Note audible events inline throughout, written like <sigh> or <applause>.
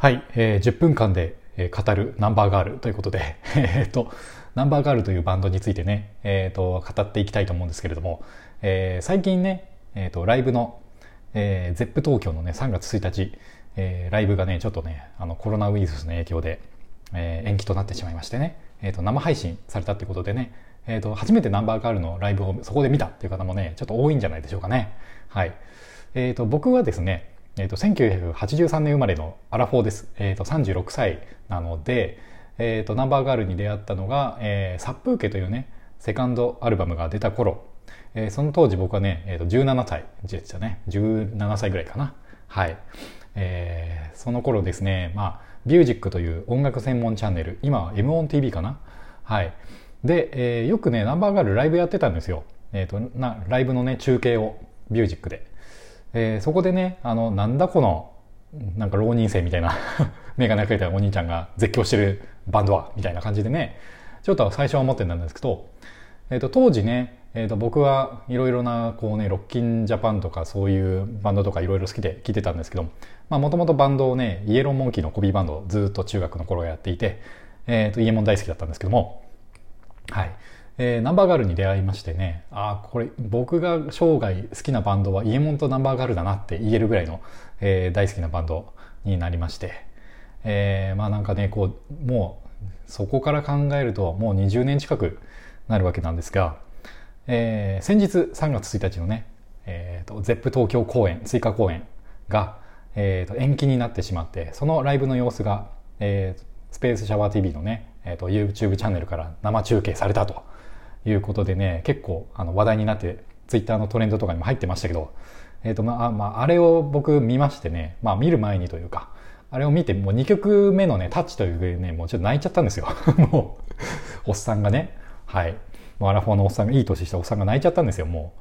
はい、えー、10分間で語るナンバーガールということで、<laughs> えっと、ナンバーガールというバンドについてね、えー、と、語っていきたいと思うんですけれども、えー、最近ね、えー、と、ライブの、えー、ゼップ東京のね、3月1日、えー、ライブがね、ちょっとね、あの、コロナウイルスの影響で、えー、延期となってしまいましてね、えっ、ー、と、生配信されたっていうことでね、えっ、ー、と、初めてナンバーガールのライブをそこで見たっていう方もね、ちょっと多いんじゃないでしょうかね。はい。えっ、ー、と、僕はですね、えーと、1983年生まれのアラフォーです、えーと、36歳なので、えーと、ナンバーガールに出会ったのが、えー、殺風景というねセカンドアルバムが出た頃、えー、その当時僕はね、えー、と17歳でしたね。17歳ぐらいかな。はい、えー、その頃ですねまあミュージックという音楽専門チャンネル今は M1TV かな。はい。で、えー、よくねナンバーガールライブやってたんですよ、えー、となライブのね中継をミュージックで。えー、そこでね、あの、なんだこの、なんか浪人生みたいなメガネかけたお兄ちゃんが絶叫してるバンドは、みたいな感じでね、ちょっと最初は思ってたんですけど、えっ、ー、と、当時ね、えっ、ー、と、僕はいろいろな、こうね、ロッキンジャパンとかそういうバンドとかいろいろ好きで聴いてたんですけど、まあ、もともとバンドをね、イエローモンキーのコピーバンドをずっと中学の頃やっていて、えっ、ー、と、イエモン大好きだったんですけども、はい。えー、ナンバーガールに出会いましてね。ああこれ僕が生涯好きなバンドはイエモンとナンバーガールだなって言えるぐらいの、えー、大好きなバンドになりまして、えー、まあなんかねこうもうそこから考えるともう20年近くなるわけなんですが、えー、先日3月1日のね、えーと、ゼップ東京公演追加公演が、えーと、延期になってしまってそのライブの様子が、えー、スペースシャワー TV のね、えーと YouTube チャンネルから生中継されたと。いうことでね、結構あの話題になって、ツイッターのトレンドとかにも入ってましたけど、えっ、ー、と、まあ、まあ、あれを僕見ましてね、まあ見る前にというか、あれを見て、もう2曲目のね、タッチというね、もうちょっと泣いちゃったんですよ。<laughs> もう、おっさんがね、はい。もうアラフォーのおっさんが、いい年したおっさんが泣いちゃったんですよ、も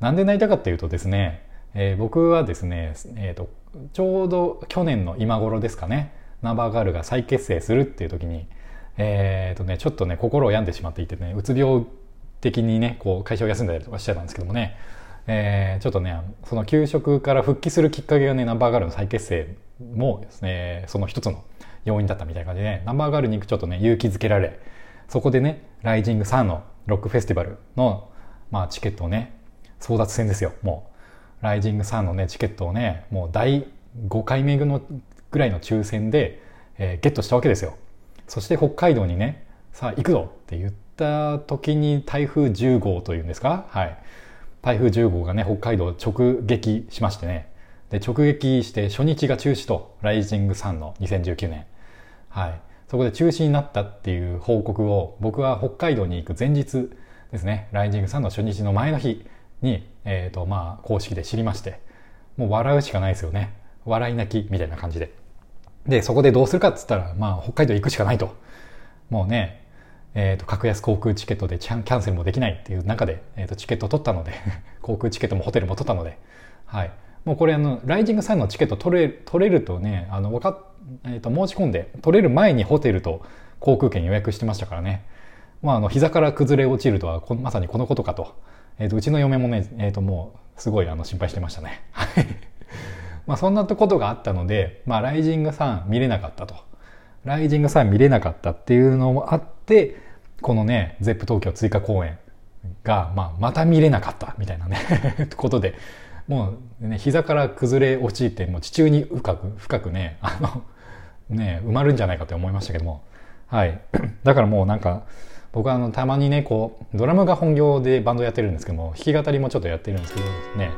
う。なんで泣いたかっていうとですね、えー、僕はですね、えっ、ー、と、ちょうど去年の今頃ですかね、ナンバーガールが再結成するっていう時に、えっ、ー、とね、ちょっとね、心を病んでしまっていてね、うつ病的にね、こう会社を休んだりとかしてたんですけどもね、えー、ちょっとね、その給食から復帰するきっかけがね、ナンバーガールの再結成もですね、その一つの要因だったみたいな感じでね、ナンバーガールに行くちょっとね、勇気づけられ、そこでね、ライジング3のロックフェスティバルの、まあ、チケットをね、争奪戦ですよ、もう。ライジング3のね、チケットをね、もう第5回目のぐらいの抽選で、えー、ゲットしたわけですよ。そして北海道にね、さあ行くぞって言った時に台風10号というんですか？はい。台風10号がね、北海道直撃しましてね。で、直撃して初日が中止と、ライジング3の2019年。はい。そこで中止になったっていう報告を僕は北海道に行く前日ですね、ライジング3の初日の前の日に、えっ、ー、と、まあ、公式で知りまして、もう笑うしかないですよね。笑い泣きみたいな感じで。で、そこでどうするかっつったら、まあ、北海道行くしかないと。もうね、えーと、格安航空チケットでキャンセルもできないっていう中で、えーと、チケットを取ったので <laughs> 航空チケットもホテルも取ったので、はい、もうこれあのライジングサインのチケット取れ取れるとねあのわか、えーと、申し込んで取れる前にホテルと航空券予約してましたからね、まあ、あの膝から崩れ落ちるとはまさにこのことかと,、えー、とうちの嫁もね、えー、ともうすごいあの心配してましたね。<laughs> まあそんなことがあったので、まあ、ライジングさん見れなかったと。ライジングさん見れなかったっていうのもあって、このね、ゼップ東京追加公演が、まあ、また見れなかったみたいなね <laughs> ことで、もうね、膝から崩れ落ちて、もう地中に深く、深くね、あの、ね、埋まるんじゃないかと思いましたけども、はい。<clears throat> だからもうなんか、僕はあの、たまにね、こう、ドラムが本業でバンドやってるんですけども、弾き語りもちょっとやってるんですけどね、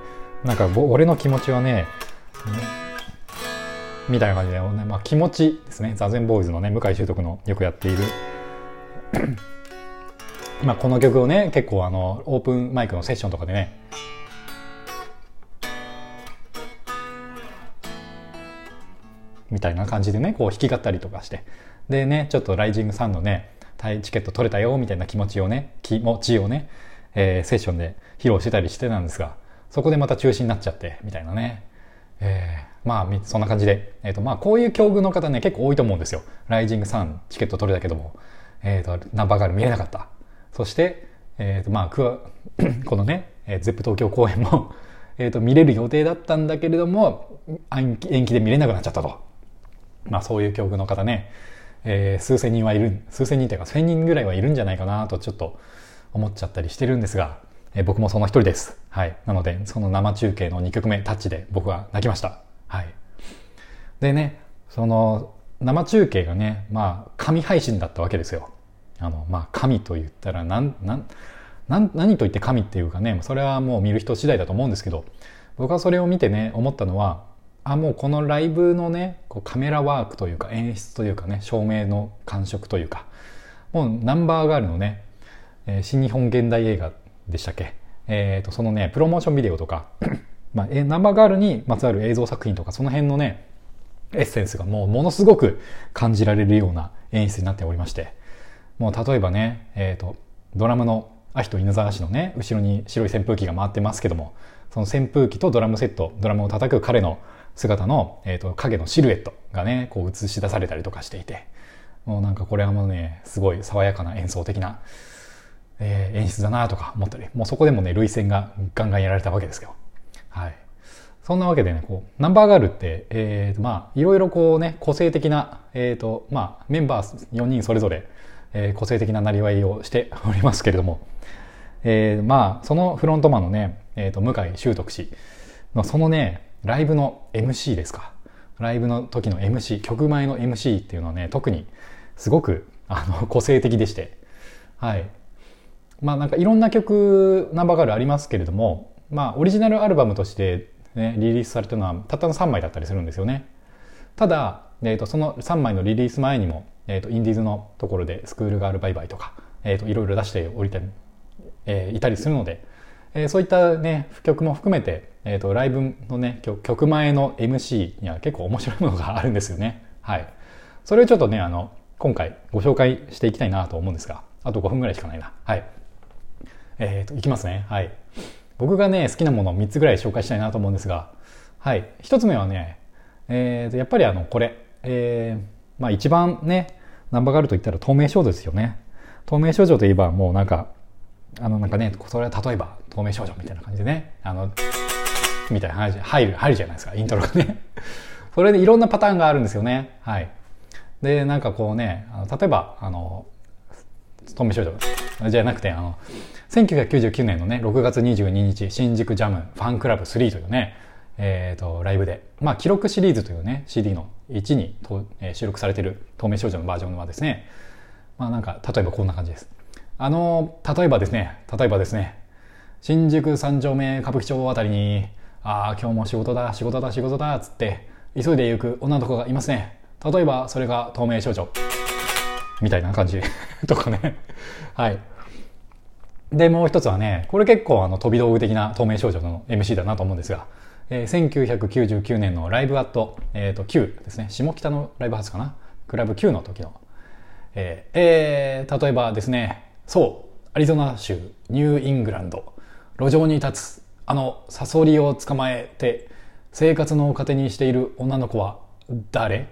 なんか、俺の気持ちはね、みたいな感じで、ね、まあ気持ちですね、座禅ボーイズのね、向井修徳のよくやっている。まあこの曲をね結構あのオープンマイクのセッションとかでね。みたいな感じでねこう弾き語ったりとかして。でねちょっとライジングさんのねチケット取れたよみたいな気持ちをね気持ちをね、えー、セッションで披露してたりしてたんですがそこでまた中止になっちゃってみたいなね、えー、まあそんな感じで、えーとまあ、こういう境遇の方ね結構多いと思うんですよ。ライジングさんチケット取れたけども、えーとナンバーガール見れなかった。そして、えーとまあ、<coughs> このね、えー、ゼップ東京公演も <laughs> えと見れる予定だったんだけれども延期で見れなくなっちゃったとまあそういう境遇の方ね、えー、数千人はいる、数千人というか千人ぐらいはいるんじゃないかなとちょっと思っちゃったりしてるんですが、えー、僕もその一人です。はい。なので、その生中継の2曲目、タッチで僕は泣きました。はい。でね、その生中継がね、まあ、神配信だったわけですよ。あの、まあ、神と言ったら、なん、なん、なん、何と言って神っていうかね、それはもう見る人次第だと思うんですけど、僕はそれを見てね、思ったのは、あ、もうこのライブのね、こうカメラワークというか演出というかね、照明の感触というか、もうナンバーガールのね、えー、新日本現代映画でしたっけ？えっ、ー、と、そのね、プロモーションビデオとか、<coughs> まあ、ナンバーガールにまつわる映像作品とか、その辺のね、エッセンスがもうものすごく感じられるような演出になっておりまして、もう例えばね、えっ、ー、と、ドラムのアヒと稲沢氏のね、後ろに白い扇風機が回ってますけども、その扇風機とドラムセット、ドラムを叩く彼の姿の、えっ、ー、と、影のシルエットがね、こう映し出されたりとかしていて、もうなんかこれはもうね、すごい爽やかな演奏的な、えー、演出だなとか思ったり、もうそこでもね、涙腺がガンガンやられたわけですよ。はい。そんなわけでね、こう、ナンバーガールって、えー、まあ、いろいろこうね、個性的な、えっ、ー、と、まあ、メンバー4人それぞれ、えー、個性的ななりわいをしておりますけれども、<laughs> えー、まあ、そのフロントマンのね、えっ、ー、と、向井修徳氏の、そのね、ライブの MC ですか。ライブの時の MC、曲前の MC っていうのはね、特にすごく、あの、<laughs> 個性的でして、はい。まあなんかいろんな曲、ナンバーガールありますけれども、まあオリジナルアルバムとしてね、リリースされたのはたったの3枚だったりするんですよね。ただ、えーと、その3枚のリリース前にも、えーと、インディーズのところでスクールガールバイバイとか、えーと、いろいろ出しておりたり、えー、いたりするので、えー、そういったね、曲も含めて、えー、とライブのね曲前の MC には結構面白いものがあるんですよね。はい。それをちょっとね、あの、今回ご紹介していきたいなと思うんですが、あと5分ぐらいしかないな。はい。えっ、ー、と、いきますね。はい。僕がね、好きなものを3つぐらい紹介したいなと思うんですが、はい。1つ目はね、えー、とやっぱりあの、これ、えー、まあ一番ね、ナンバーガールと言ったら透明少女ですよね。透明少女といえばもうなんか、あのなんかね、それは例えば透明少女みたいな感じでね、あの、みたいな話入る、入るじゃないですか、イントロがね。<laughs> それでいろんなパターンがあるんですよね。はい。で、なんかこうね、あの例えば、あの、透明少女じゃなくて、あの、1999年のね、6月22日、新宿ジャムファンクラブ3というね、えっ、ー、と、ライブで、まあ、記録シリーズというね、CD の1にと、えー、収録されている透明少女のバージョンはですね、まあなんか、例えばこんな感じです。あの、例えばですね、例えばですね、新宿三丁目歌舞伎町あたりに、ああ、今日も仕事だ、仕事だ、仕事だ、つって、急いで行く女の子がいますね。例えば、それが透明少女。みたいな感じ <laughs> とかね。はい。で、もう一つはね、これ結構あの飛び道具的な透明少女の MC だなと思うんですが、えー、1999年のライブアット、えっ、ー、と Q ですね、下北のライブハウスかな、クラブ Q の時の、えーえー、例えばですね、そう、アリゾナ州ニューイングランド、路上に立つあのサソリを捕まえて生活の糧にしている女の子は誰？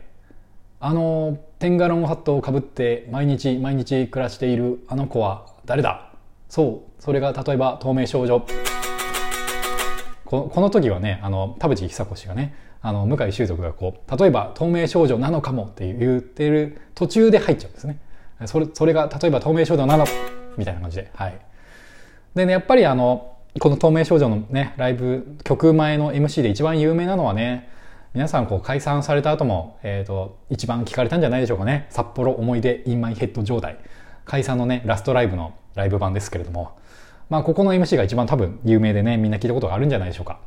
あのテンガロンハットをかぶって毎日毎日暮らしているあの子は誰だ？そうそれが例えば透明少女。この時はねあの田淵久子氏がねあの向井秀徳がこう例えば透明少女なのかもって言ってる途中で入っちゃうんですねそれそれが例えば透明少女なのみたいな感じではいでねやっぱりあのこの透明少女のねライブ曲前の MC で一番有名なのはね皆さんこう解散された後も、えっ、ー、と、一番聞かれたんじゃないでしょうかね。札幌思い出 in my head 状態。解散のね、ラストライブのライブ版ですけれども、まあ、ここの MC が一番多分有名でね、みんな聞いたことがあるんじゃないでしょうか。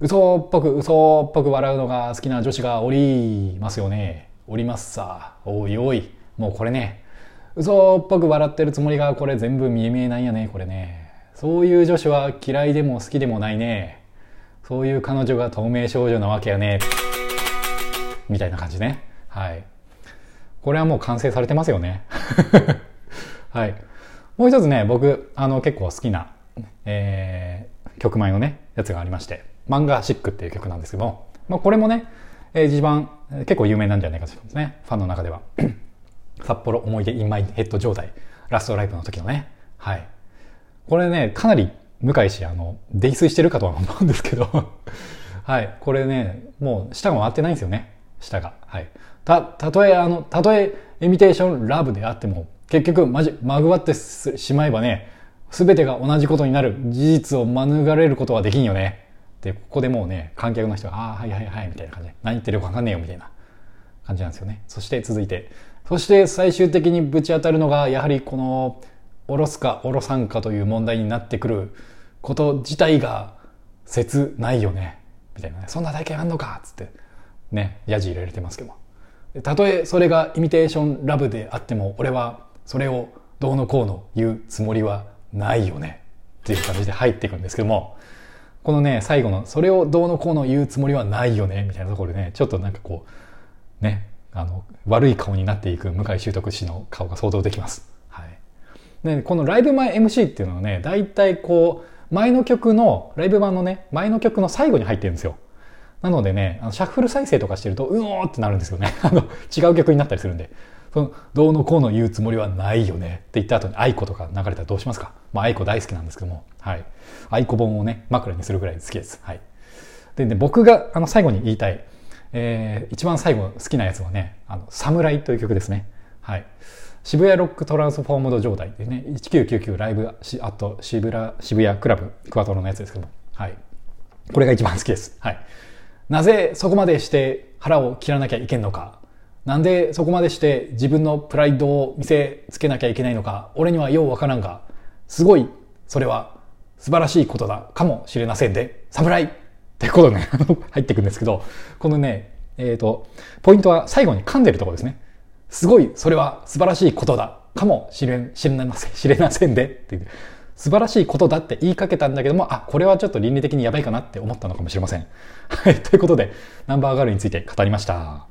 嘘っぽく、嘘っぽく笑うのが好きな女子がおりますよね。おりますさ。おいおい。もうこれね、嘘っぽく笑ってるつもりがこれ全部見え見えないやね、これね。そういう女子は嫌いでも好きでもないね。そういう彼女が透明少女なわけやね。みたいな感じね。はい。これはもう完成されてますよね。<laughs> はい。もう一つね、僕、あの、結構好きな、えー、曲前のね、やつがありまして、漫画シックっていう曲なんですけども、まあ、これもね、えー、一番、結構有名なんじゃないかと思うんですね。ファンの中では。<clears throat> 札幌思い出インマイヘッド状態、ラストライブの時のね。はい。これね、かなり向井氏、あの、泥酔してるかとは思うんですけど <laughs> はい。これね、もう舌が回ってないんですよね。下が。はい。た、たとえ、あの、たとえ、イミテーションラブであっても、結局、まじ、まぐわってしまえばね、すべてが同じことになる事実を免れることはできんよね。で、ここでもうね、観客の人が、ああ、はいはいはい、みたいな感じで、何言ってるかわかんねえよ、みたいな感じなんですよね。そして続いて、そして最終的にぶち当たるのが、やはりこの、おろすかおろさんかという問題になってくること自体が切ないよね。みたいなね。そんな体験あんのかつって、ね、やじ入れられてますけど。たとえそれがイミテーションラブであっても、俺はそれをどうのこうの言うつもりはないよね。っていう感じで入っていくんですけども、このね、最後の、それをどうのこうの言うつもりはないよね、みたいなところでね、ちょっとなんかこう、ね、あの、悪い顔になっていく向井修徳氏の顔が想像できます。はい。で、このライブ前 MC っていうのはね、大体こう、前の曲の、ライブ版のね、前の曲の最後に入ってるんですよ。なのでね、あのシャッフル再生とかしてると、うおーってなるんですよね。<laughs> あの、違う曲になったりするんで。その、どうのこうの言うつもりはないよねって言った後に愛子とか流れたらどうしますか？まあ愛子大好きなんですけども、はい。愛子本をね、枕にするぐらい好きです。はい。で、ね、僕があの最後に言いたい、えー、一番最後好きなやつはね、あの、侍という曲ですね。はい。渋谷ロックトランスフォームド状態でね、1999ライブ、あと渋谷、渋谷クラブクワトロのやつですけども、はい。これが一番好きです。はい。なぜそこまでして腹を切らなきゃいけんのかなんでそこまでして自分のプライドを見せつけなきゃいけないのか、俺にはようわからんが、すごい、それは素晴らしいことだかもしれませんで、侍ってことね、入ってくんですけど、このね、えっ、ー、と、ポイントは最後に噛んでるところですね。すごい、それは素晴らしいことだかもしれん、知れません、知れませんで、っていう。素晴らしいことだって言いかけたんだけども、あ、これはちょっと倫理的にやばいかなって思ったのかもしれません。はい、ということで、ナンバーガールについて語りました。